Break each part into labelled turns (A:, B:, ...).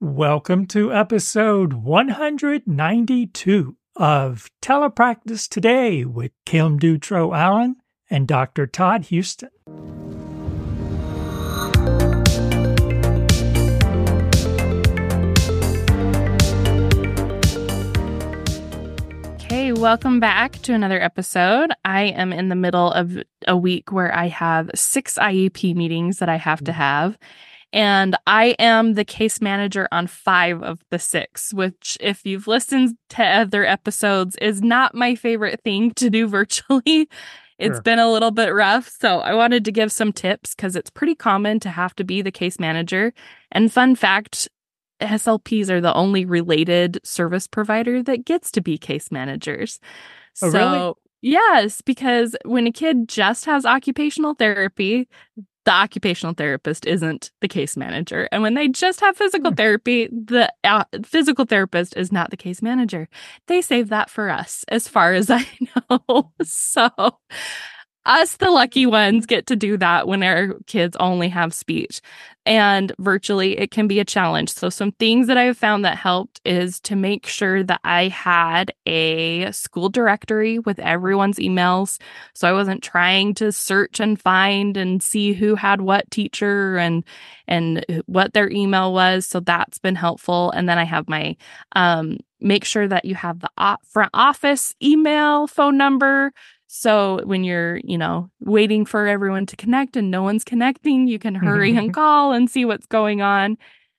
A: Welcome to episode 192 of Telepractice Today with Kim Dutro Allen and Dr. Todd Houston.
B: Okay, welcome back to another episode. I am in the middle of a week where I have six IEP meetings that I have to mm. have. And I am the case manager on five of the six, which, if you've listened to other episodes, is not my favorite thing to do virtually. It's
A: Sure.
B: been a little bit rough. So I wanted to give some tips because it's pretty common to have to be the case manager. And fun fact SLPs are the only related service provider that gets to be case managers.
A: Oh,
B: so,
A: really?
B: yes, because when a kid just has occupational therapy, the occupational therapist isn't the case manager. And when they just have physical
A: Hmm.
B: therapy, the uh, physical therapist is not the case manager. They save that for us, as far as I know. so, us, the lucky ones, get to do that when our kids only have speech. And virtually, it can be a challenge. So, some things that I have found that helped is to make sure that I had a school directory with everyone's emails. So, I wasn't trying to search and find and see who had what teacher and and what their email was. So, that's been helpful. And then I have my um, make sure that you have the front office email, phone number. So when you're, you know, waiting for everyone to connect and no one's connecting, you can hurry and mm-hmm. call and see what's going on.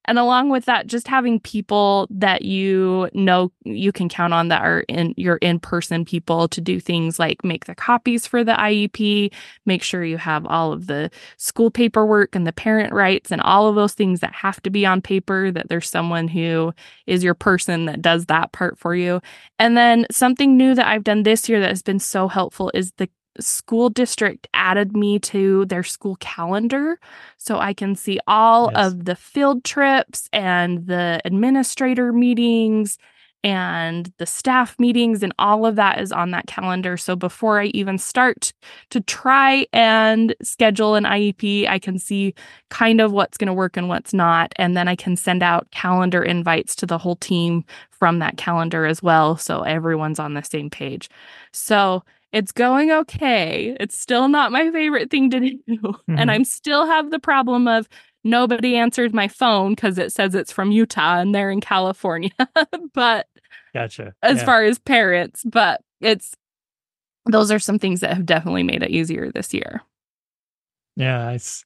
B: And along with that, just having people that you know you can count on that are in your in-person people to do things like make the copies for the IEP, make sure you have all of the school paperwork and the parent rights and all of those things that have to be on paper, that there's someone who is your person that does that part for you. And then something new that I've done this year that has been so helpful is the school district added me to their school calendar so I can see all
A: Yes.
B: of the field trips and the administrator meetings and the staff meetings and all of that is on that calendar. So before I even start to try and schedule an IEP, I can see kind of what's going to work and what's not. And then I can send out calendar invites to the whole team from that calendar as well. So everyone's on the same page. So it's going okay. It's still not my favorite thing to do.
A: Mhm.
B: And I'm still have the problem of nobody answered my phone because it says it's from Utah and they're in California. but
A: Gotcha.
B: as
A: Yeah.
B: far as parents, but it's those are some things that have definitely made it easier this year.
A: yeah, it's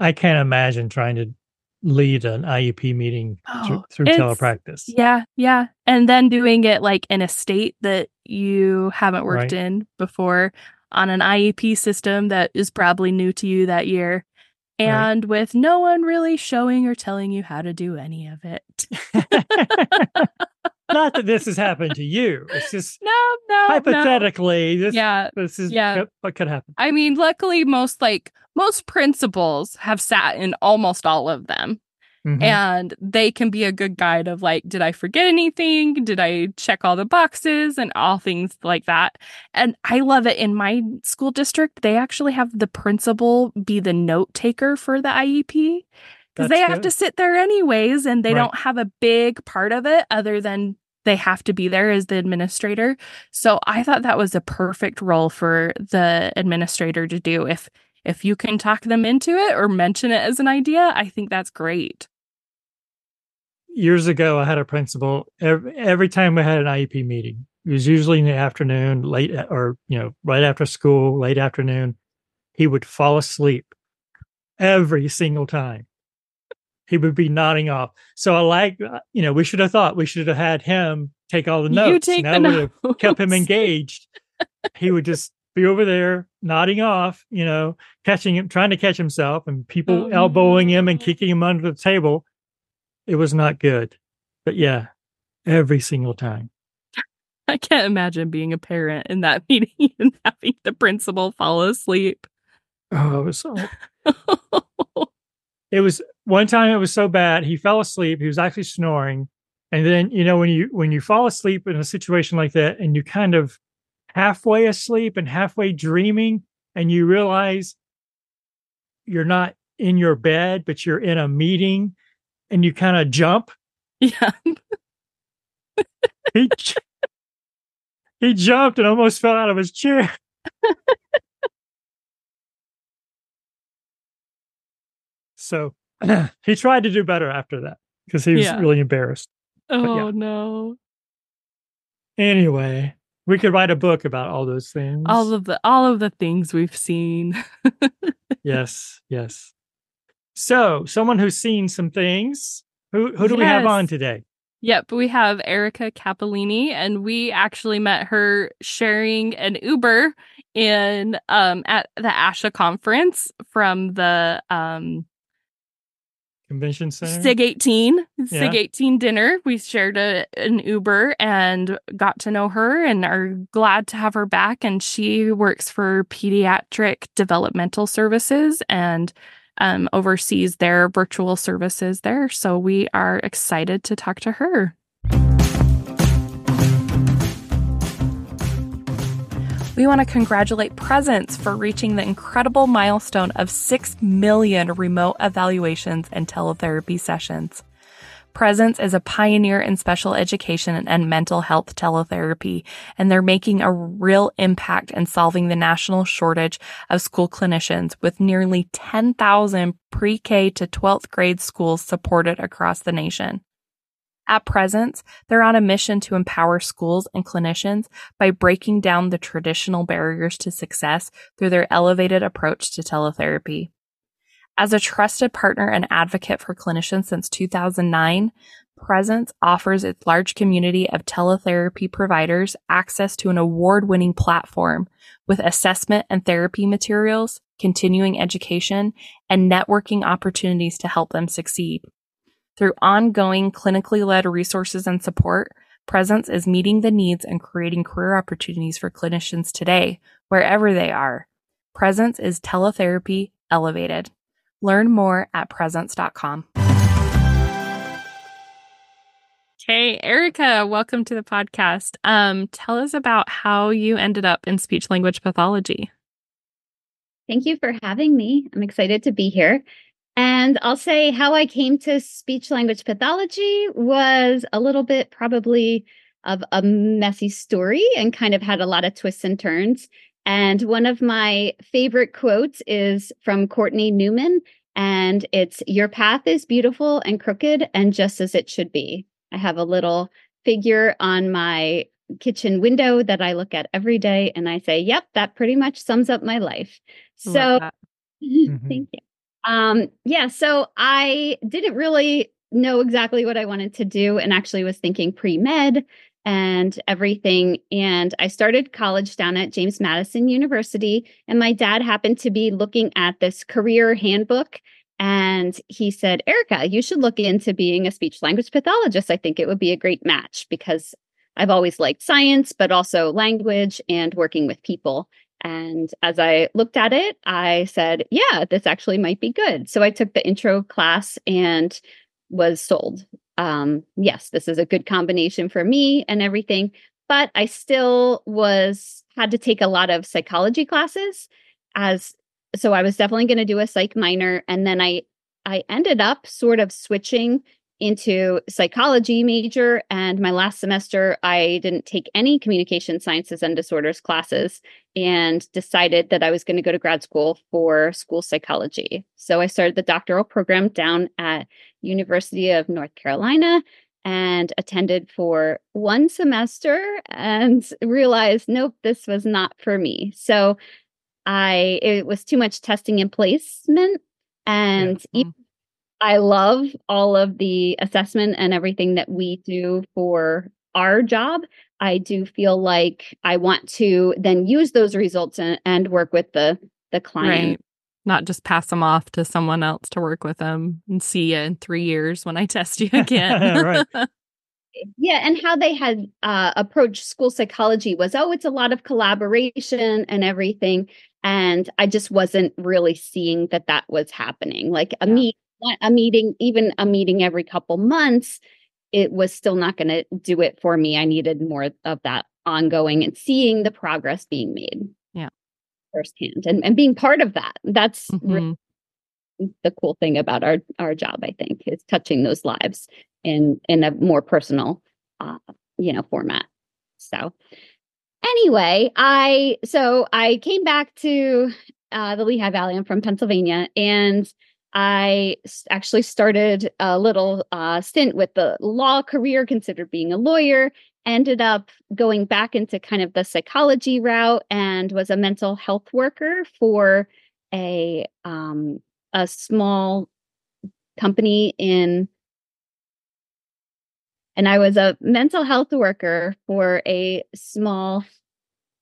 A: I can't imagine trying to lead an IEP meeting through,
B: Oh,
A: through
B: it's-
A: telepractice.
B: Yeah, yeah. And then doing it like in a state that you haven't worked
A: Right.
B: in before on an IEP system that is probably new to you that year.
A: Right.
B: And with no one really showing or telling you how to do any of it.
A: Not that this has happened to you. It's just
B: No, no. no.
A: hypothetically. This,
B: Yeah.
A: this is
B: yeah.
A: what could happen.
B: I mean, luckily most like most principals have sat in almost all of them.
A: Mhm.
B: and they can be a good guide of like did i forget anything did i check all the boxes and all things like that and i love it in my school district they actually have the principal be the note taker for the iep because they
A: That's
B: have to sit there anyways and they
A: Right.
B: don't have a big part of it other than they have to be there as the administrator so i thought that was a perfect role for the administrator to do if if you can talk them into it or mention it as an idea i think that's great
A: years ago, I had a principal. Every, every time we had an IEP meeting, it was usually in the afternoon, late or you know, right after school, late afternoon. He would fall asleep every single time. He would be nodding off. So I like, you know, we should have thought we should have had him take all the notes.
B: You take
A: and
B: the
A: that would have kept him engaged. he would just be over there nodding off, you know, catching him, trying to catch himself, and people
B: Oh,
A: elbowing him and kicking him under the table. It was not good. But yeah, every single time.
B: I can't imagine being a parent in that meeting and having the principal fall asleep.
A: Oh, it was so. It was one time. It was so bad. He fell asleep. He was actually snoring, and then you know when you when you fall asleep in a situation like that, and you kind of halfway asleep and halfway dreaming, and you realize you're not in your bed, but you're in a meeting, and you kind of jump
B: Yeah.
A: he, he jumped and almost fell out of his chair. so he tried to do better after that because he was
B: Yeah.
A: really embarrassed.
B: Oh
A: yeah.
B: no.
A: Anyway, we could write a book about all those things.
B: All of the all of the things we've seen.
A: yes, yes. So, someone who's seen some things. Who who do we have on today?
B: Yep, we have Erica Cappellini, and we actually met her sharing an Uber in um at the ASHA conference from the um
A: Convention Center.
B: SIG 18
A: Yeah.
B: SIG 18 dinner. We shared a, an Uber and got to know her and are glad to have her back. And she works for Pediatric Developmental Services and um, oversees their virtual services there. So we are excited to talk to her. We want to congratulate Presence for reaching the incredible milestone of 6 million remote evaluations and teletherapy sessions. Presence is a pioneer in special education and mental health teletherapy, and they're making a real impact in solving the national shortage of school clinicians with nearly 10,000 pre-K to 12th grade schools supported across the nation. At Presence, they're on a mission to empower schools and clinicians by breaking down the traditional barriers to success through their elevated approach to teletherapy. As a trusted partner and advocate for clinicians since 2009, Presence offers its large community of teletherapy providers access to an award winning platform with assessment and therapy materials, continuing education, and networking opportunities to help them succeed. Through ongoing clinically led resources and support, Presence is meeting the needs and creating career opportunities for clinicians today, wherever they are. Presence is teletherapy elevated. Learn more at presence.com. Hey, Erica, welcome to the podcast. Um, tell us about how you ended up in speech language pathology.
C: Thank you for having me. I'm excited to be here. And I'll say how I came to speech language pathology was a little bit probably of a messy story and kind of had a lot of twists and turns. And one of my favorite quotes is from Courtney Newman, and it's Your path is beautiful and crooked and just as it should be. I have a little figure on my kitchen window that I look at every day, and I say, Yep, that pretty much sums up my life. So.
A: Mhm.
C: thank you. Um, yeah, so I didn't really know exactly what I wanted to do and actually was thinking pre med and everything. And I started college down at James Madison University. And my dad happened to be looking at this career handbook. And he said, Erica, you should look into being a speech language pathologist. I think it would be a great match because I've always liked science, but also language and working with people. And as I looked at it, I said, yeah, this actually might be good. So I took the intro class and was sold. Um, yes, this is a good combination for me and everything. But I still was had to take a lot of psychology classes as so I was definitely going to do a psych minor. And then I I ended up sort of switching into psychology major and my last semester I didn't take any communication sciences and disorders classes and decided that I was going to go to grad school for school psychology. So I started the doctoral program down at University of North Carolina and attended for one semester and realized nope this was not for me. So I it was too much testing and placement and
B: Yeah.
C: even I love all of the assessment and everything that we do for our job. I do feel like I want to then use those results and, and work with the the client.
B: Right. Not just pass them off to someone else to work with them and see you in three years when I test you again.
A: Right.
C: Yeah, and how they had uh, approached school psychology was, oh, it's a lot of collaboration and everything, and I just wasn't really seeing that that was happening. Like a
B: Yeah.
C: meet, a meeting, even a meeting every couple months, it was still not going to do it for me. I needed more of that ongoing and seeing the progress being made.
B: Yeah.
C: firsthand and and being part of that. That's really
B: Mhm.
C: the cool thing about our our job i think is touching those lives in in a more personal uh, you know format so anyway i so i came back to uh, the lehigh valley i'm from pennsylvania and i actually started a little uh, stint with the law career considered being a lawyer ended up going back into kind of the psychology route and was a mental health worker for a um, a small company in and I was a mental health worker for a small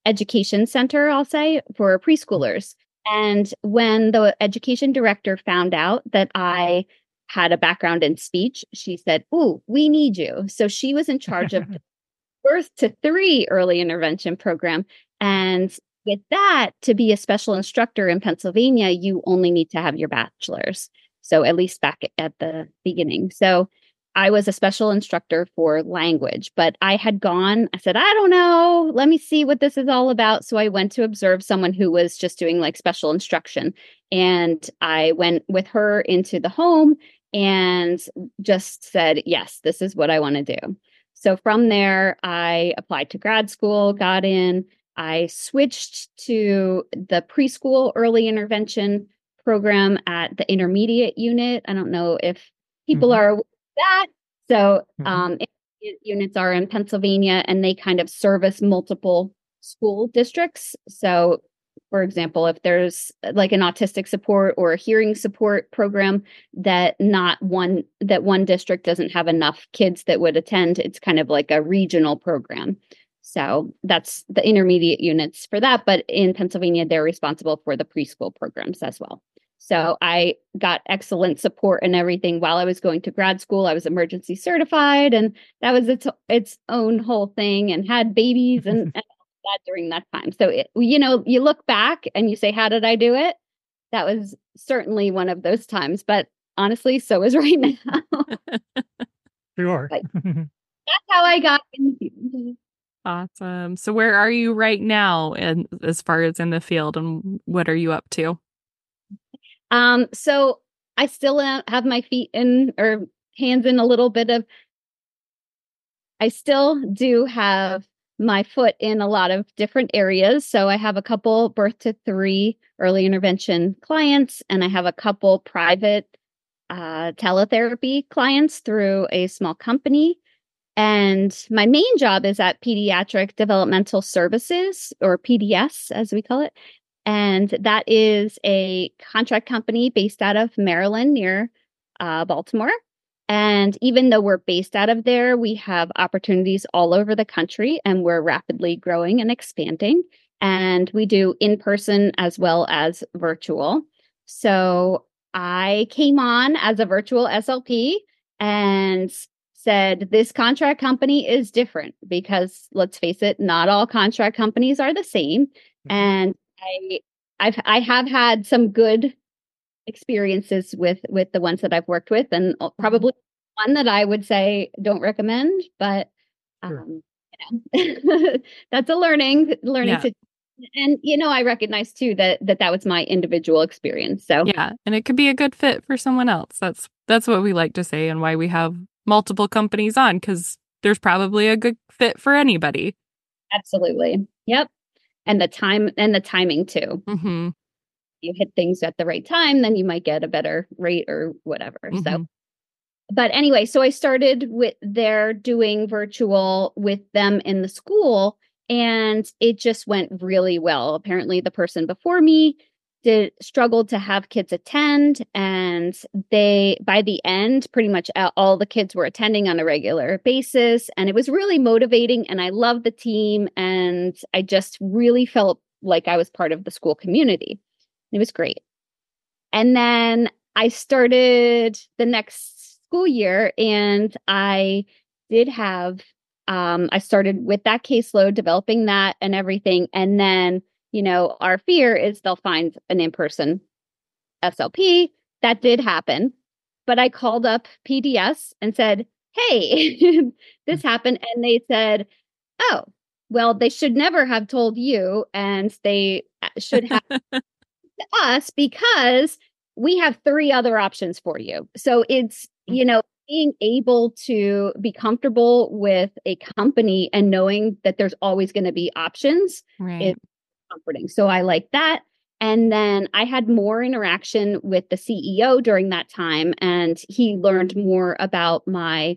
C: education center, I'll say, for preschoolers. And when the education director found out that I had a background in speech, she said, Ooh, we need you. So she was in charge of birth to three early intervention program. And with that, to be a special instructor in Pennsylvania, you only need to have your bachelor's. So at least back at the beginning. So I was a special instructor for language, but I had gone, I said, I don't know, let me see what this is all about. So I went to observe someone who was just doing like special instruction. And I went with her into the home and just said, Yes, this is what I want to do. So from there, I applied to grad school, got in. I switched to the preschool early intervention program at the intermediate unit. I don't know if people mm-hmm. are that. So, mm-hmm. um, units are in Pennsylvania and they kind of service multiple school districts. So, for example, if there's like an autistic support or a hearing support program that not one that one district doesn't have enough kids that would attend, it's kind of like a regional program. So that's the intermediate units for that. But in Pennsylvania, they're responsible for the preschool programs as well. So I got excellent support and everything while I was going to grad school. I was emergency certified, and that was its its own whole thing, and had babies and, and that during that time. So, it, you know, you look back and you say, How did I do it? That was certainly one of those times. But honestly, so is right now.
A: sure. Mm-hmm.
C: that's how I got in.
B: Awesome. So, where are you right now, and as far as in the field, and what are you up to?
C: Um, so I still have my feet in or hands in a little bit of. I still do have my foot in a lot of different areas. So I have a couple birth to three early intervention clients, and I have a couple private uh, teletherapy clients through a small company. And my main job is at Pediatric Developmental Services, or PDS as we call it. And that is a contract company based out of Maryland near uh, Baltimore. And even though we're based out of there, we have opportunities all over the country and we're rapidly growing and expanding. And we do in person as well as virtual. So I came on as a virtual SLP and said, This contract company is different because let's face it, not all contract companies are the same. Mm-hmm. And I I've I have had some good experiences with with the ones that I've worked with, and mm-hmm. probably one that I would say don't recommend, but um, you know, that's a learning learning yeah. to. And you know, I recognize too that that that was my individual experience. So
B: yeah, and it could be a good fit for someone else. That's that's what we like to say, and why we have multiple companies on because there's probably a good fit for anybody.
C: Absolutely. Yep. And the time and the timing too.
B: Mm-hmm
C: you hit things at the right time, then you might get a better rate or whatever. Mm-hmm. So, but anyway, so I started with their doing virtual with them in the school, and it just went really well. Apparently, the person before me did struggled to have kids attend and they by the end pretty much all the kids were attending on a regular basis and it was really motivating and i loved the team and i just really felt like i was part of the school community it was great. And then I started the next school year and I did have um I started with that caseload developing that and everything and then you know our fear is they'll find an in-person SLP that did happen but I called up PDS and said hey this mm. happened and they said oh well they should never have told you and they uh, should have us because we have three other options for you. So it's,
B: Mm.
C: you know, being able to be comfortable with a company and knowing that there's always going to be options
B: Right.
C: Comforting. So I like that. And then I had more interaction with the CEO during that time, and he learned more about my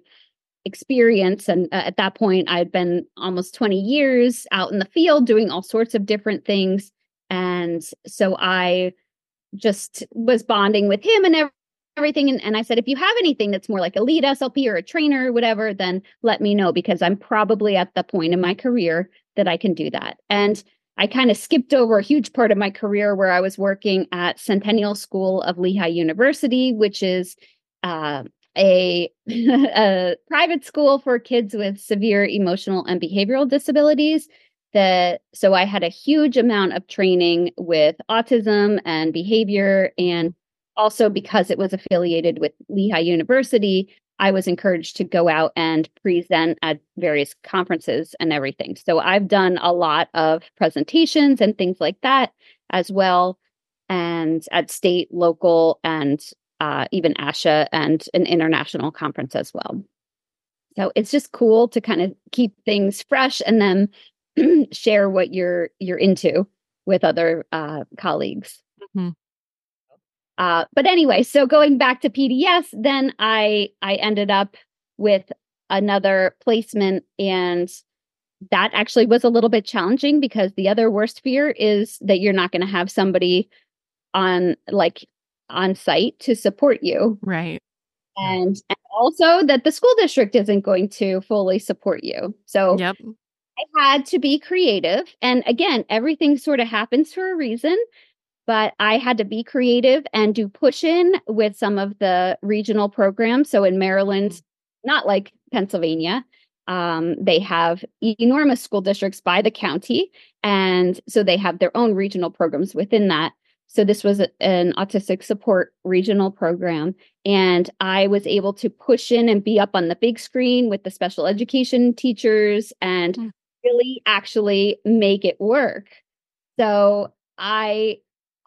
C: experience. And uh, at that point, I had been almost 20 years out in the field doing all sorts of different things. And so I just was bonding with him and everything. And, and I said, if you have anything that's more like a lead SLP or a trainer or whatever, then let me know because I'm probably at the point in my career that I can do that. And I kind of skipped over a huge part of my career where I was working at Centennial School of Lehigh University, which is uh, a, a private school for kids with severe emotional and behavioral disabilities. That so I had a huge amount of training with autism and behavior, and also because it was affiliated with Lehigh University, I was encouraged to go out and present at various conferences and everything. So I've done a lot of presentations and things like that as well, and at state, local, and uh, even ASHA and an international conference as well. So it's just cool to kind of keep things fresh and then share what you're you're into with other uh, colleagues.
B: Mhm.
C: Uh, but anyway, so going back to PDS, then I I ended up with another placement, and that actually was a little bit challenging because the other worst fear is that you're not going to have somebody on like on site to support you
B: Right.
C: and, and also that the school district isn't going to fully support you so
B: Yep.
C: I had to be creative. And again, everything sort of happens for a reason. But I had to be creative and do push in with some of the regional programs. So in Maryland, not like Pennsylvania, um, they have enormous school districts by the county. And so they have their own regional programs within that. So this was an autistic support regional program. And I was able to push in and be up on the big screen with the special education teachers and
B: Mm.
C: really actually make it work. So I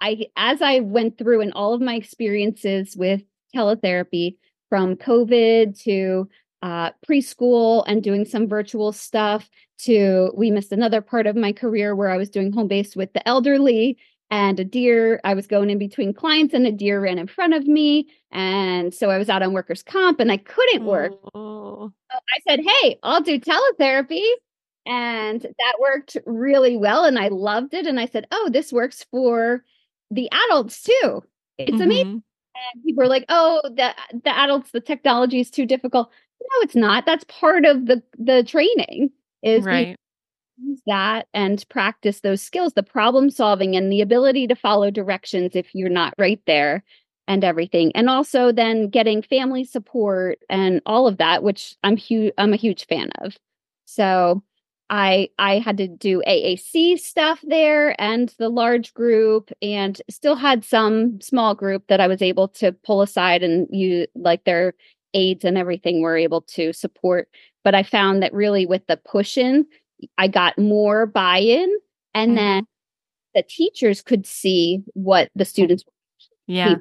C: I as I went through in all of my experiences with teletherapy from COVID to uh, preschool and doing some virtual stuff to we missed another part of my career where I was doing home based with the elderly and a deer I was going in between clients and a deer ran in front of me and so I was out on workers comp and I couldn't work
B: Oh.
C: I said, Hey, I'll do teletherapy. And that worked really well. And I loved it. And I said, Oh, this works for the adults too. It's amazing.
B: Mhm.
C: And people are like, Oh, the the adults, the technology is too difficult. No, it's not. That's part of the the training is
B: Right.
C: use that and practice those skills, the problem solving and the ability to follow directions if you're not right there and everything. And also then getting family support and all of that, which I'm huge I'm a huge fan of. So I I had to do AAC stuff there and the large group and still had some small group that I was able to pull aside and you like their aides and everything were able to support. But I found that really with the push in, I got more buy in and
B: Mhm.
C: then the teachers could see what the students
B: Yeah.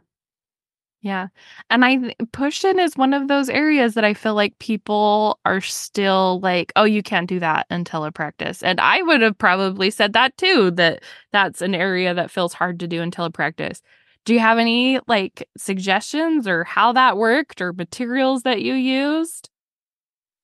B: Yeah. And I th- push in is one of those areas that I feel like people are still like, oh, you can't do that in telepractice. And I would have probably said that too, that that's an area that feels hard to do in telepractice. Do you have any like suggestions or how that worked or materials that you used?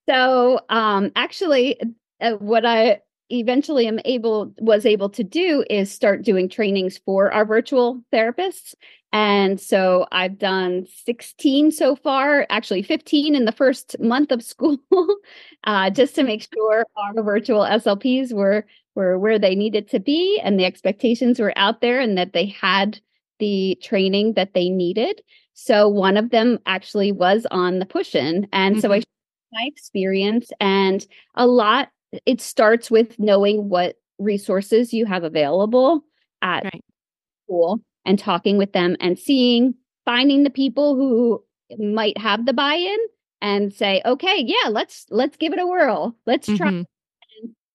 C: So, um, actually, uh, what I eventually am able was able to do is start doing trainings for our virtual therapists. And so I've done 16 so far, actually 15 in the first month of school, uh, just to make sure our virtual SLPs were were where they needed to be and the expectations were out there and that they had the training that they needed. So one of them actually was on the push in. And so I my experience and a lot it starts with knowing what resources you have available at
B: Right.
C: school and talking with them and seeing finding the people who might have the buy-in and say okay yeah let's let's give it a whirl let's try
B: Mhm.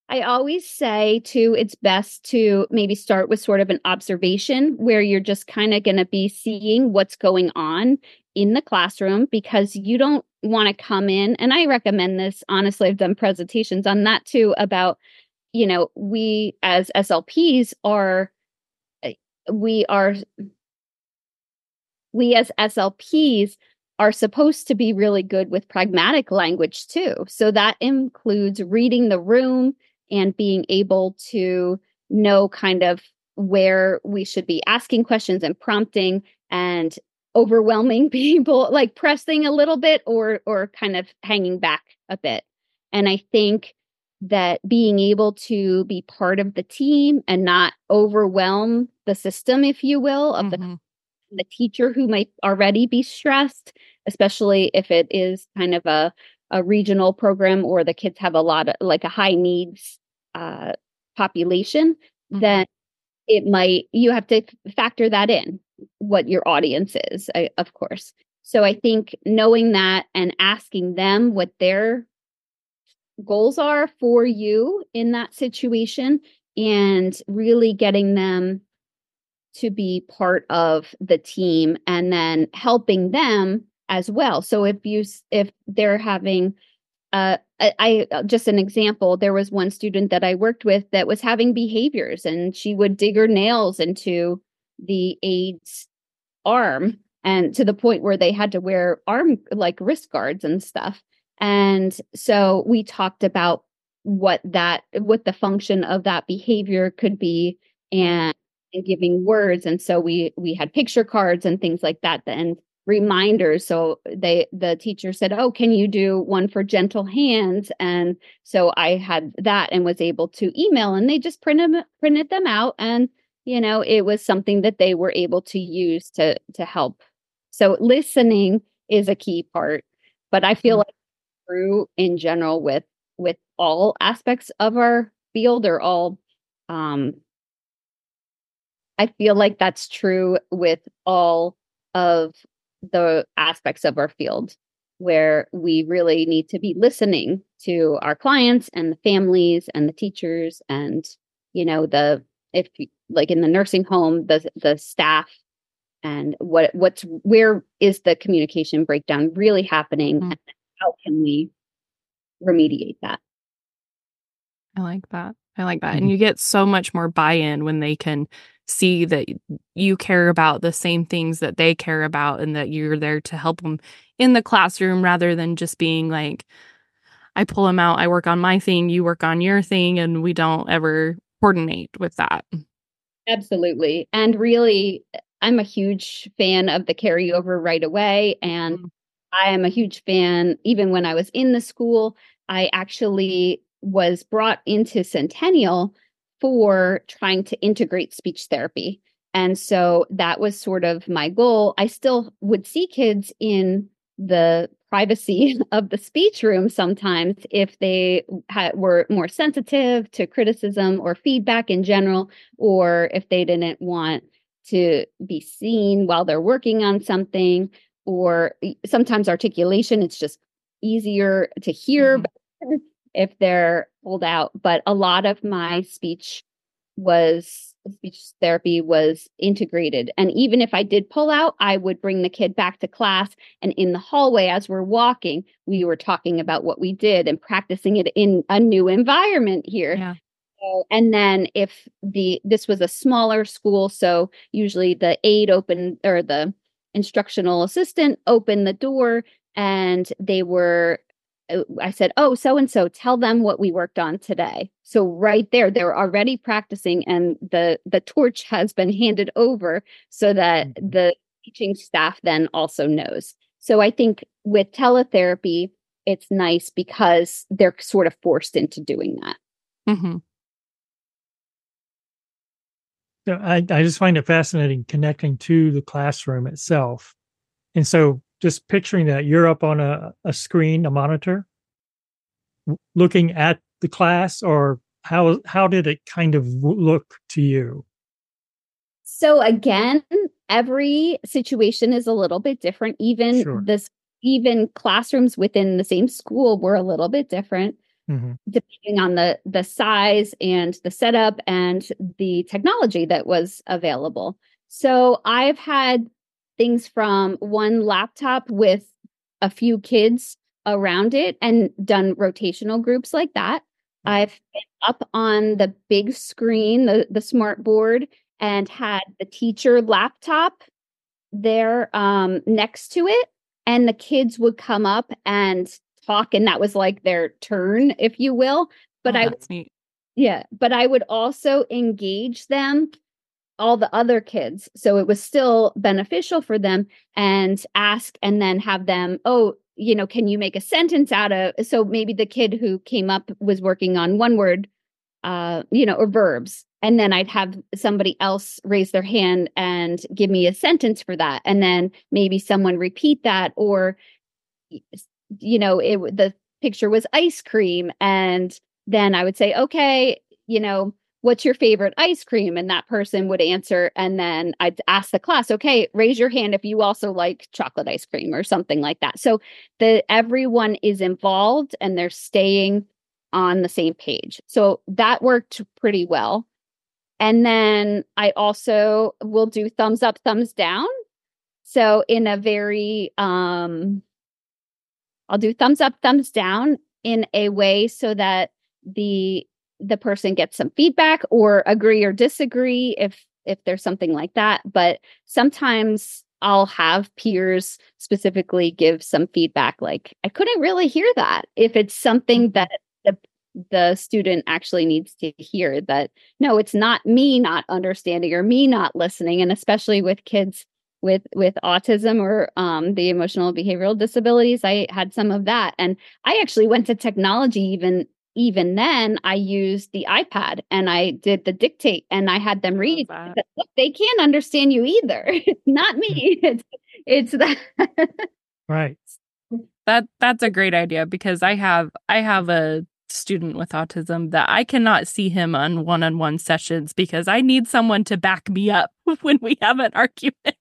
C: I always say too, it's best to maybe start with sort of an observation where you're just kind of going to be seeing what's going on in the classroom because you don't want to come in. And I recommend this, honestly, I've done presentations on that too about, you know, we as SLPs are, eh, we are, we as SLPs are supposed to be really good with pragmatic language too. So that includes reading the room and being able to know kind of where we should be asking questions and prompting and overwhelming people like pressing a little bit or or kind of hanging back a bit and i think that being able to be part of the team and not overwhelm the system if you will of mm-hmm. the the teacher who might already be stressed especially if it is kind of a a regional program or the kids have a lot of like a high needs uh, population mm-hmm. then it might you have to factor that in what your audience is I, of course. So i think knowing that and asking them what their goals are for you in that situation and really getting them to be part of the team and then helping them as well. So if you if they're having uh, I, I just an example there was one student that i worked with that was having behaviors and she would dig her nails into the aide's arm and to the point where they had to wear arm like wrist guards and stuff. And so we talked about what that what the function of that behavior could be and, and giving words. And so we we had picture cards and things like that and reminders. So they the teacher said oh can you do one for gentle hands? And so i had that and was able to email and they just printed printed them out and you know it was something that they were able to use to to help so listening is a key part but i feel mm-hmm. like true in general with with all aspects of our field or all um i feel like that's true with all of the aspects of our field where we really need to be listening to our clients and the families and the teachers and you know the if like in the nursing home the the staff and what what's where is the communication breakdown really happening mm. and how can we remediate that
B: i like that i like that mm-hmm. and you get so much more buy-in when they can see that you care about the same things that they care about and that you're there to help them in the classroom rather than just being like I pull them out, I work on my thing, you work on your thing and we don't ever coordinate with that.
C: Absolutely. And really I'm a huge fan of the carryover right away and mm-hmm. I am a huge fan even when I was in the school I actually was brought into Centennial for trying to integrate speech therapy. And so that was sort of my goal. I still would see kids in the privacy of the speech room sometimes if they had, were more sensitive to criticism or feedback in general, or if they didn't want to be seen while they're working on something, or sometimes articulation, it's just easier to hear. Mm-hmm if they're pulled out. But a lot of my speech was speech therapy was integrated. And even if I did pull out, I would bring the kid back to class. And in the hallway, as we're walking, we were talking about what we did and practicing it in a new environment here. Yeah. So, and then if the this was a smaller school, so usually the aide opened or the instructional assistant opened the door and they were I said, "Oh, so and so, tell them what we worked on today." So right there, they're already practicing, and the the torch has been handed over so that mm-hmm. the teaching staff then also knows. So I think with teletherapy, it's nice because they're sort of forced into doing that. Mm-hmm.
A: So I, I just find it fascinating connecting to the classroom itself. And so just picturing that you're up on a, a screen, a monitor, looking at the class, or how how did it kind of look to you?
C: So again, every situation is a little bit different. Even sure. this even classrooms within the same school were a little bit different.
A: Mhm.
C: depending on the the size and the setup and the technology that was available. So I've had things from one laptop with a few kids around it and done rotational groups like that. I've been up on the big screen, the the smart board, and had the teacher laptop there um, next to it, and the kids would come up and talk, and that was like their turn, if you will. But
B: Oh,
C: I
B: neat.
C: yeah, but I would also engage them, all the other kids. So it was still beneficial for them and ask and then have them, oh, you know, can you make a sentence out of so maybe the kid who came up was working on one word, uh, you know, or verbs. And then I'd have somebody else raise their hand and give me a sentence for that. And then maybe someone repeat that or you know, it the picture was ice cream and then I would say, okay, you know, what's your favorite ice cream? And that person would answer. And then I'd ask the class, okay, raise your hand if you also like chocolate ice cream or something like that. So the everyone is involved and they're staying on the same page. So that worked pretty well. And then I also will do thumbs up, thumbs down. So in a very um I'll do thumbs up, thumbs down in a way so that the the person gets some feedback or agree or disagree if if there's something like that but sometimes i'll have peers specifically give some feedback like i couldn't really hear that if it's something that the the student actually needs to hear that no it's not me not understanding or me not listening and especially with kids with with autism or um, the emotional behavioral disabilities i had some of that and i actually went to technology even even then i used the ipad and i did the dictate and i had them read they can't understand you either. It's not me. Hmm. It's it's that.
A: Right. Mm.
B: That that's a great idea because I have I have a student with autism that I cannot see him on one-on-one sessions because I need someone to back me up when we have an argument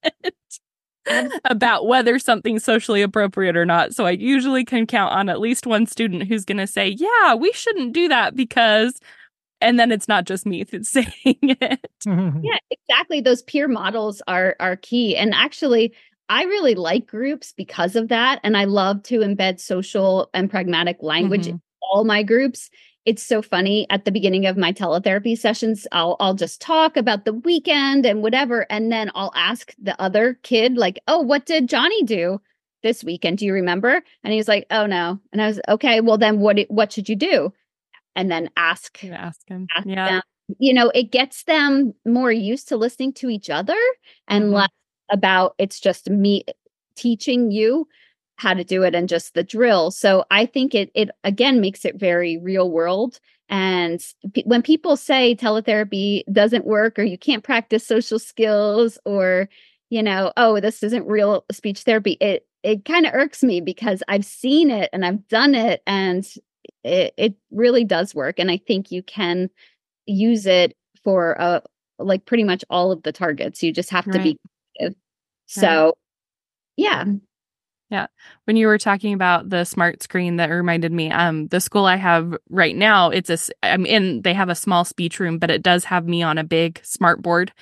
B: about whether something's socially appropriate or not. So I usually can count on at least one student who's going to say, "Yeah, we shouldn't do that because," and then it's not just me that's saying it.
C: yeah exactly those peer models are are key and actually i really like groups because of that and i love to embed social and pragmatic language mm-hmm. in all my groups it's so funny at the beginning of my teletherapy sessions i'll i'll just talk about the weekend and whatever and then i'll ask the other kid like oh what did johnny do this weekend do you remember and he's like oh no and i was okay well then what what should you do and then ask
B: You ask him.
C: ask
B: Yeah.
C: them. You know, it gets them more used to listening to each other and
B: Mhm.
C: less about it's just me teaching you how to do it and just the drill. So I think it it again makes it very real world. And p- when people say teletherapy doesn't work or you can't practice social skills or you know, oh, this isn't real speech therapy, it it kind of irks me because I've seen it and I've done it and it, it really does work and i think you can use it for uh like pretty much all of the targets you just have to be creative. so yeah
B: when you were talking about the smart screen that reminded me um the school i have right now it's a i'm in they have a small speech room but it does have me on a big smart board.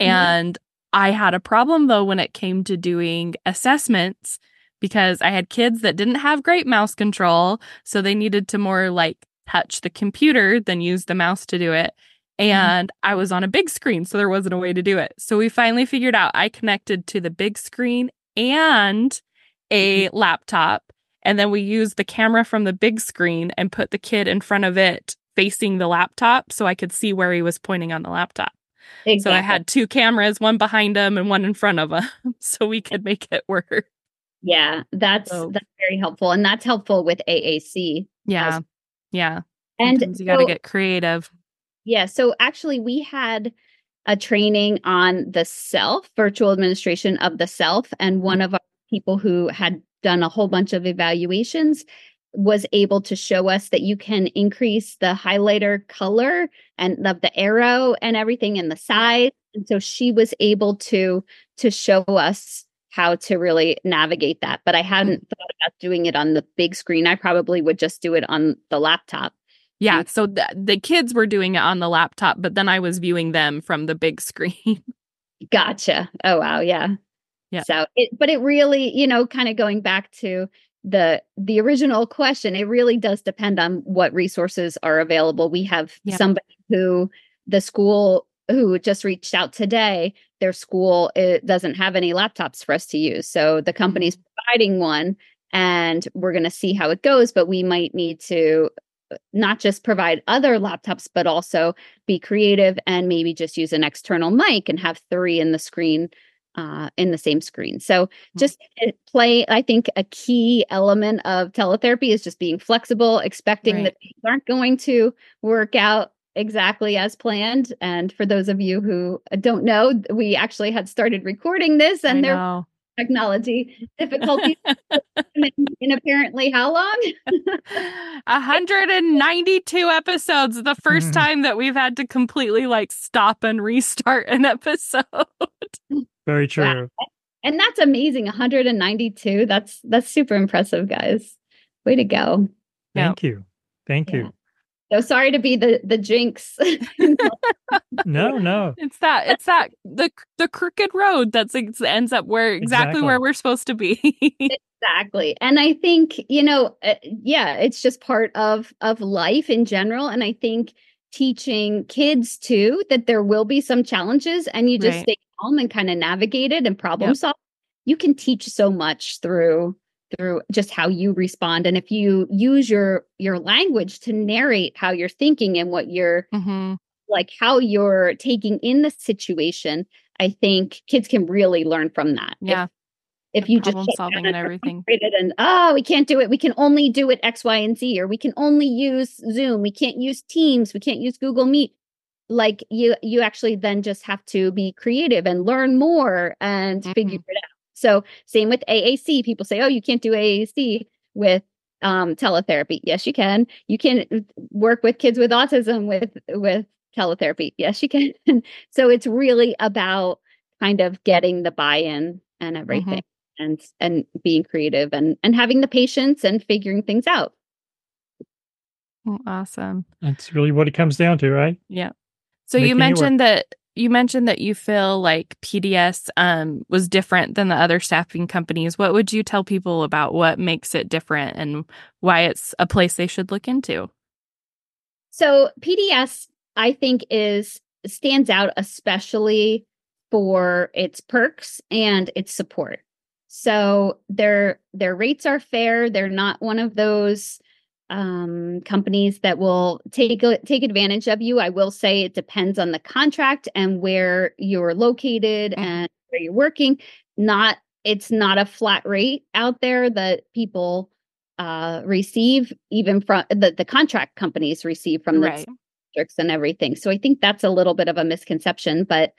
C: Mhm.
B: and i had a problem though when it came to doing assessments because i had kids that didn't have great mouse control so they needed to more like touch the computer than use the mouse to do it. And i was on a big screen so there wasn't a way to do it. So we finally figured out i connected to the big screen and a mm-hmm. laptop and then we used the camera from the big screen and put the kid in front of it facing the laptop so I could see where he was pointing on the laptop.
C: exactly.
B: So I had two cameras, one behind him and one in front of him so we could make it work.
C: yeah that's
B: So-
C: that's very helpful and that's helpful with aac
B: Yeah. Yeah.
C: and
B: Sometimes you got to get creative.
C: Yeah. So actually, we had a training on the CELF, virtual administration of the CELF. And one mm-hmm. of our people who had done a whole bunch of evaluations was able to show us that you can increase the highlighter color and of the arrow and everything in the size. And so she was able to to show us how to really navigate that. But I hadn't thought about doing it on the big screen. I probably would just do it on the laptop.
B: Yeah. So the, the kids were doing it on the laptop, but then I was viewing them from the big screen.
C: Gotcha. Oh wow, yeah.
B: Yeah.
C: So it but it really, you know, kind of going back to the the original question, it really does depend on what resources are available. We have
B: Yeah.
C: somebody who the school who just reached out today, their school it doesn't have any laptops for us to use. So the company's providing one and we're going to see how it goes, but we might need to uh, not just provide other laptops but also be creative and maybe just use an external mic and have three in the screen uh, in the same screen. So just uh, play. I think a key element of teletherapy is just being flexible, expecting
B: Right.
C: that things aren't going to work out exactly as planned. And for those of you who don't know, we actually had started recording this, and there technology difficulties. in apparently how long?
B: 192 episodes. The 1st
A: Mhm.
B: time that we've had to completely like stop and restart an episode.
A: Very
C: Wow.
A: true.
C: And that's amazing. 192. That's that's super impressive, guys. Way to go.
B: Yeah.
A: Thank you. Thank
C: Yeah.
A: you.
C: So sorry to be the the jinx.
A: No, no.
B: It's that it's that the the crooked road that's it ends up where exactly,
A: Exactly.
B: where we're supposed to be.
C: exactly. And I think, you know, uh, yeah, it's just part of of life in general and I think teaching kids too that there will be some challenges and you just
B: Right.
C: stay calm and kind of navigate it and problem
B: Yep.
C: solve. You can teach so much through through just how you respond and if you use your your language to narrate how you're thinking and what you're
B: Mhm.
C: like how you're taking in the situation, I think kids can really learn from that.
B: Yeah.
C: If, you just
B: solving and everything.
C: and oh, we can't do it. We can only do it X, Y, and Z, or we can only use Zoom. We can't use Teams. We can't use Google Meet. Like you, you actually then just have to be creative and learn more and figure
B: Mhm.
C: it out. So same with AAC. People say, oh, you can't do AAC with um, teletherapy. Yes, you can. You can work with kids with autism with with teletherapy. Yes, you can. so it's really about kind of getting the buy-in and everything and and being creative and and having the patience and figuring things out.
B: Oh, awesome.
A: That's really what it comes down to, right?
B: Yeah. So
A: Making
B: you mentioned that you mentioned that you feel like PDS um, was different than the other staffing companies. What would you tell people about what makes it different and why it's a place they should look into?
C: So PDS I think is stands out especially for its perks and its support. So their their rates are fair. They're not one of those um, companies that will take a- take advantage of you. I will say it depends on the contract and where you're located
B: Mhm.
C: and where you're working. Not it's not a flat rate out there that people uh, receive, even from the the contract companies receive from the
B: right.
C: districts and everything. So I think that's a little bit of a misconception, but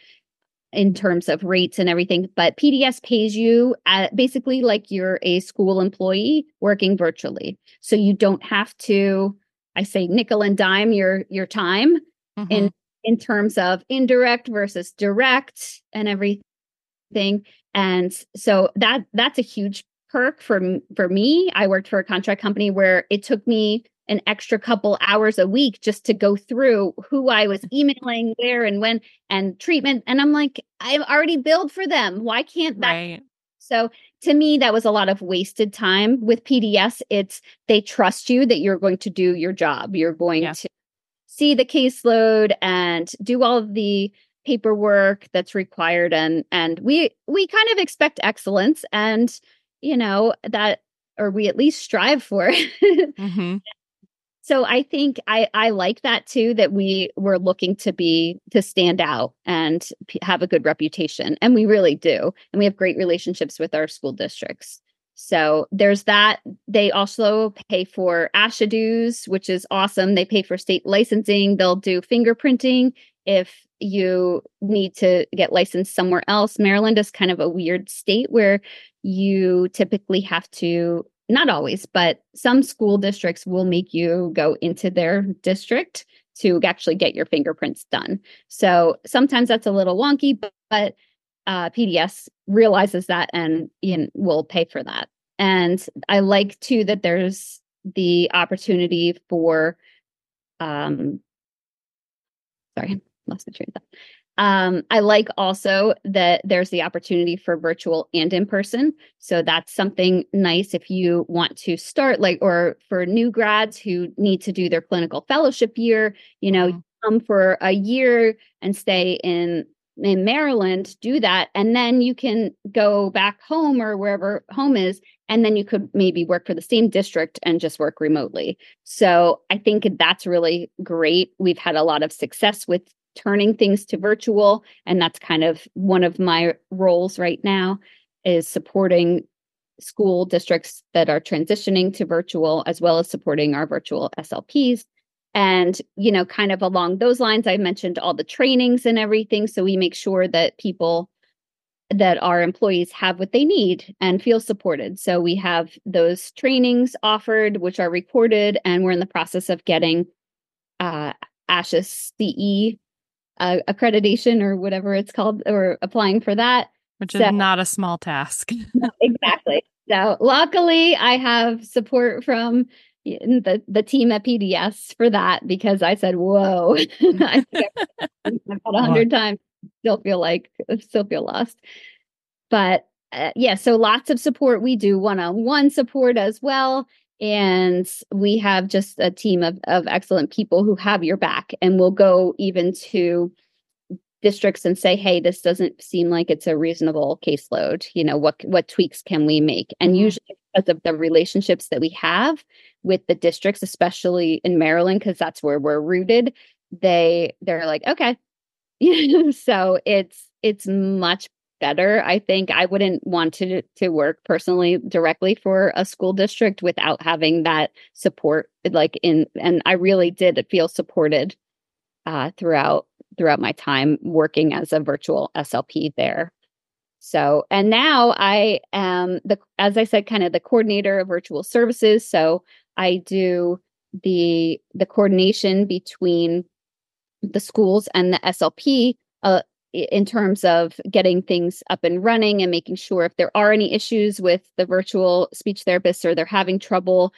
C: in terms of rates and everything, but PDS pays you at basically like you're a school employee working virtually. So you don't have to I say nickel and dime your your time
B: Mhm.
C: in in terms of indirect versus direct and everything. And so that that's a huge perk for for me. I worked for a contract company where it took me an extra couple hours a week just to go through who I was emailing where and when and treatment and I'm like I've already billed for them. Why can't that
B: right.
C: so to me, that was a lot of wasted time. With PDS, it's they trust you that you're going to do your job. You're going
B: Yeah.
C: to see the caseload and do all the paperwork that's required and and we we kind of expect excellence and you know that or we at least strive for it.
B: hmm
C: so i think i i like that too that we were looking to be to stand out and p- have a good reputation and we really do and we have great relationships with our school districts. So there's that. They also pay for asha dues which is awesome. They pay for state licensing. They'll do fingerprinting if you need to get licensed somewhere else. Maryland is kind of a weird state where you typically have to not always, but some school districts will make you go into their district to actually get your fingerprints done. So sometimes that's a little wonky, but, but uh, PDS realizes that and you know, will pay for that. And I like too that there's the opportunity for um sorry, lost my train of thought. Um, I like also that there's the opportunity for virtual and in person. So that's something nice if you want to start, like, or for new grads who need to do their clinical fellowship year, you know, mm-hmm. come for a year and stay in in Maryland, do that, and then you can go back home or wherever home is, and then you could maybe work for the same district and just work remotely. So I think that's really great. We've had a lot of success with turning things to virtual, and that's kind of one of my roles right now is supporting school districts that are transitioning to virtual as well as supporting our virtual SLPs and, you know, kind of along those lines, I mentioned all the trainings and everything. So we make sure that people, that our employees have what they need and feel supported. So we have those trainings offered, which are recorded, and we're in the process of getting uh, CE uh, accreditation or whatever it's called, or applying for that.
B: Which so, is not a small task.
C: exactly. So luckily, I have support from the the team at PDS for that because I said, "Whoa!" I think I've about a hundred times. Still feel like still feel lost, but uh, yeah. So lots of support. We do one on one support as well, and we have just a team of of excellent people who have your back, and will go even to districts and say hey this doesn't seem like it's a reasonable caseload. You know what what tweaks can we make? And mm-hmm. usually because of the relationships that we have with the districts especially in maryland because that's where we're rooted they they're like okay. So it's it's much better i think i wouldn't want to to work personally directly for a school district without having that support like in and i really did feel supported uh, throughout throughout my time working as a virtual SLP there. So, and now I am the, as I said, kind of the coordinator of virtual services. So I do the the coordination between the schools and the SLP uh, in terms of getting things up and running and making sure if there are any issues with the virtual speech therapists or they're having trouble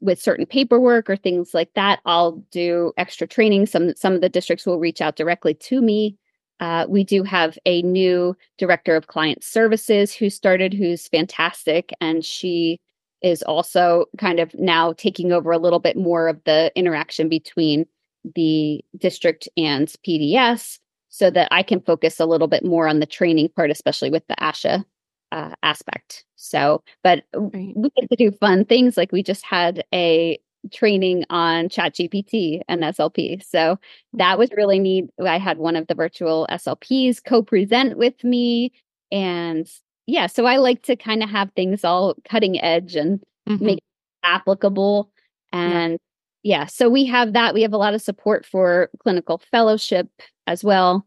C: with certain paperwork or things like that, I'll do extra training. Some some of the districts will reach out directly to me. Uh, we do have a new director of client services who started, who's fantastic, and she is also kind of now taking over a little bit more of the interaction between the district and PDS so that I can focus a little bit more on the training part, especially with the ASHA uh, aspect. So, but right. we get to do fun things like we just had a training on chat gpt and slp so that was really neat i had one of the virtual slps co-present with me and yeah so i like to kind of have things all cutting edge and mm-hmm. make applicable and yeah. so we have that we have a lot of support for clinical fellowship as well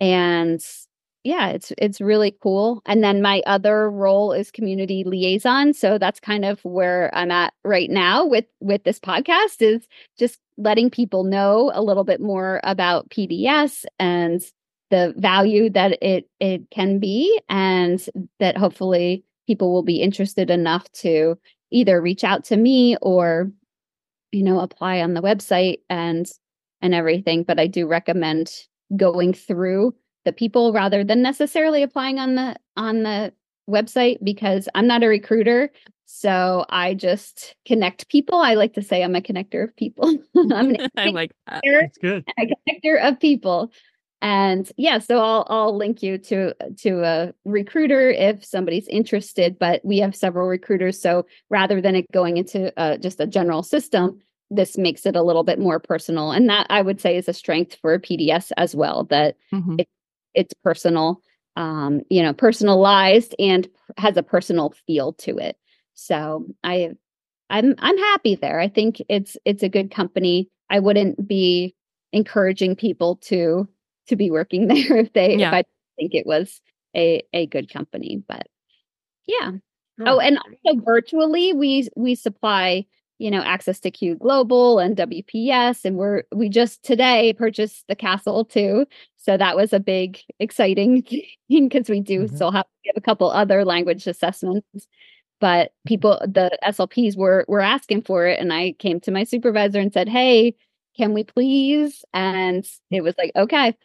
C: and yeah, it's it's really cool. And then my other role is community liaison, so that's kind of where I'm at right now with with this podcast is just letting people know a little bit more about PDS and the value that it it can be and that hopefully people will be interested enough to either reach out to me or you know apply on the website and and everything but I do recommend going through the people rather than necessarily applying on the on the website because I'm not a recruiter. So I just connect people. I like to say I'm a connector of people. I'm
B: I like that.
A: That's good.
C: A connector of people. And yeah, so I'll I'll link you to to a recruiter if somebody's interested. But we have several recruiters, so rather than it going into uh, just a general system, this makes it a little bit more personal, and that I would say is a strength for PDS as well. That mm-hmm. it it's personal, um, you know, personalized and has a personal feel to it. So I I'm I'm happy there. I think it's it's a good company. I wouldn't be encouraging people to to be working there if they yeah. if I think it was a a good company. But yeah. Oh, oh and also virtually we we supply you know, access to Q Global and WPS. And we're, we just today purchased the CASL-2. So that was a big, exciting thing because we do mm-hmm. still have to have a couple other language assessments. But people, the SLPs were were asking for it, and I came to my supervisor and said, "Hey, can we please?" And it was like, "Okay."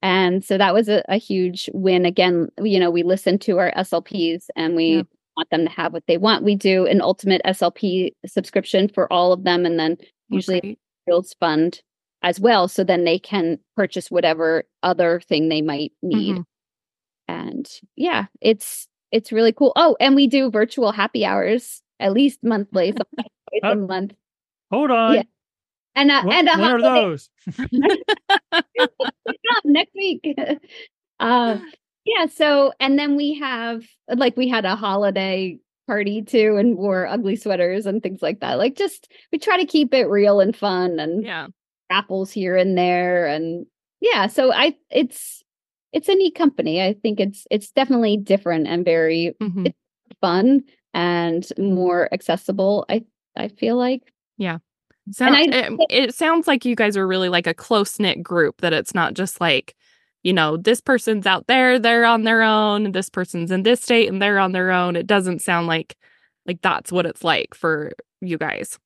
C: And so that was a, a huge win. Again, you know, we listen to our SLPs and we yeah want them to have what they want. We do an ultimate SLP subscription for all of them, and then usually Fields Fund as well. So then they can purchase whatever other thing they might need. Mm-hmm. And yeah, it's it's really cool. Oh, and we do virtual happy hours at least monthly, sometimes a month.
A: Hold on. Yeah.
C: And uh,
A: what,
C: and
A: what are those?
C: next week. Uh, yeah. So, and then we have like we had a holiday party too and wore ugly sweaters and things like that. Like just we try to keep it real and fun and
B: yeah,
C: apples here and there and yeah. So I it's it's a neat company. I think it's it's definitely different and very mm-hmm. fun and more accessible. I I feel like
B: yeah. Sound, I, it, it sounds like you guys are really like a close knit group. That it's not just like you know, this person's out there, they're on their own, this person's in this state and they're on their own. It doesn't sound like like that's what it's like for you guys.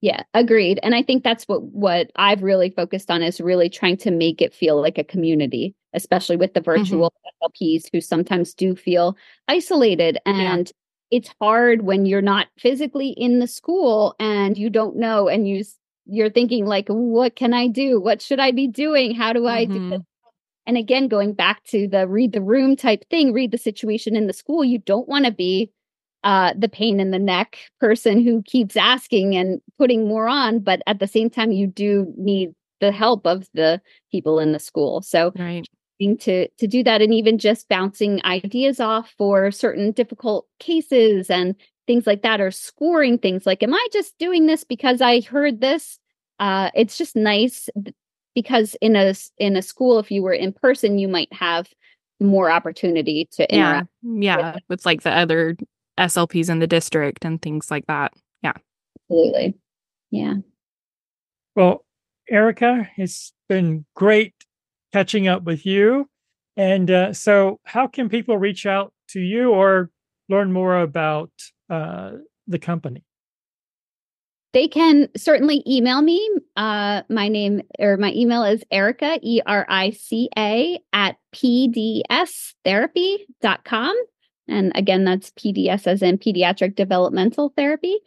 C: Yeah, agreed. And I think that's what what I've really focused on is really trying to make it feel like a community, especially with the mm-hmm. virtual mm-hmm. SLPs who sometimes do feel isolated and. It's hard when you're not physically in the school and you don't know and you you're thinking like what can I do? What should I be doing? How do I mm-hmm. do this? And again, going back to the read the room type thing, read the situation in the school, you don't want to be uh, the pain in the neck person who keeps asking and putting more on. But at the same time, you do need the help of the people in the school. So,
B: right.
C: To to do that and even just bouncing ideas off for certain difficult cases and things like that or scoring things like am i just doing this because i heard this? Uh, it's just nice because in a in a school if you were in person you might have more opportunity to interact
B: yeah yeah with, with like the other slps in the district and things like that. Yeah.
C: Absolutely. Yeah.
A: Well erica it's been great catching up with you and uh, so how can people reach out to you or learn more about uh, the company
C: they can certainly email me. Uh, my name or my email is Erica, E R I C A, at pdstherapy.com. And again, that's PDS as in pediatric developmental therapy.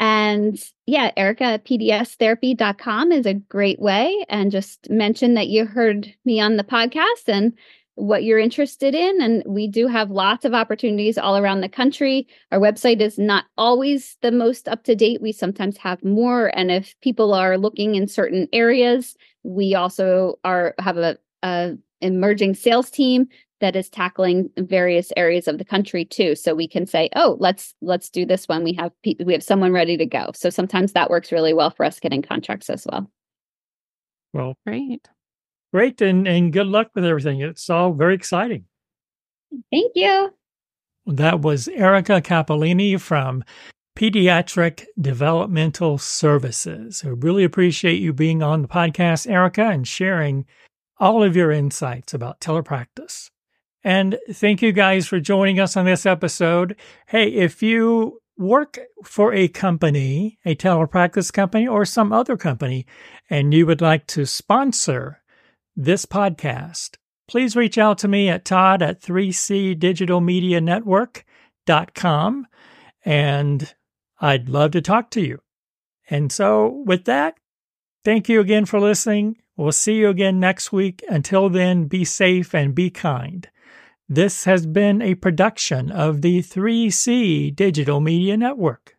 C: And yeah, Erica pdstherapy.com is a great way. And just mention that you heard me on the podcast and what you're interested in. And we do have lots of opportunities all around the country. Our website is not always the most up to date. We sometimes have more. And if people are looking in certain areas, we also are have a, a emerging sales team that is tackling various areas of the country too so we can say oh let's let's do this one we have we have someone ready to go so sometimes that works really well for us getting contracts as well
A: well
B: great
A: Great, and, and good luck with everything. It's all very exciting.
C: Thank you.
A: That was Erica Cappellini from Pediatric Developmental Services. I really appreciate you being on the podcast, Erica, and sharing all of your insights about telepractice. And thank you guys for joining us on this episode. Hey, if you work for a company, a telepractice company, or some other company, and you would like to sponsor this podcast, please reach out to me at todd at 3cdigitalmedianetwork.com and I'd love to talk to you. And so, with that, thank you again for listening. We'll see you again next week. Until then, be safe and be kind. This has been a production of the 3C Digital Media Network.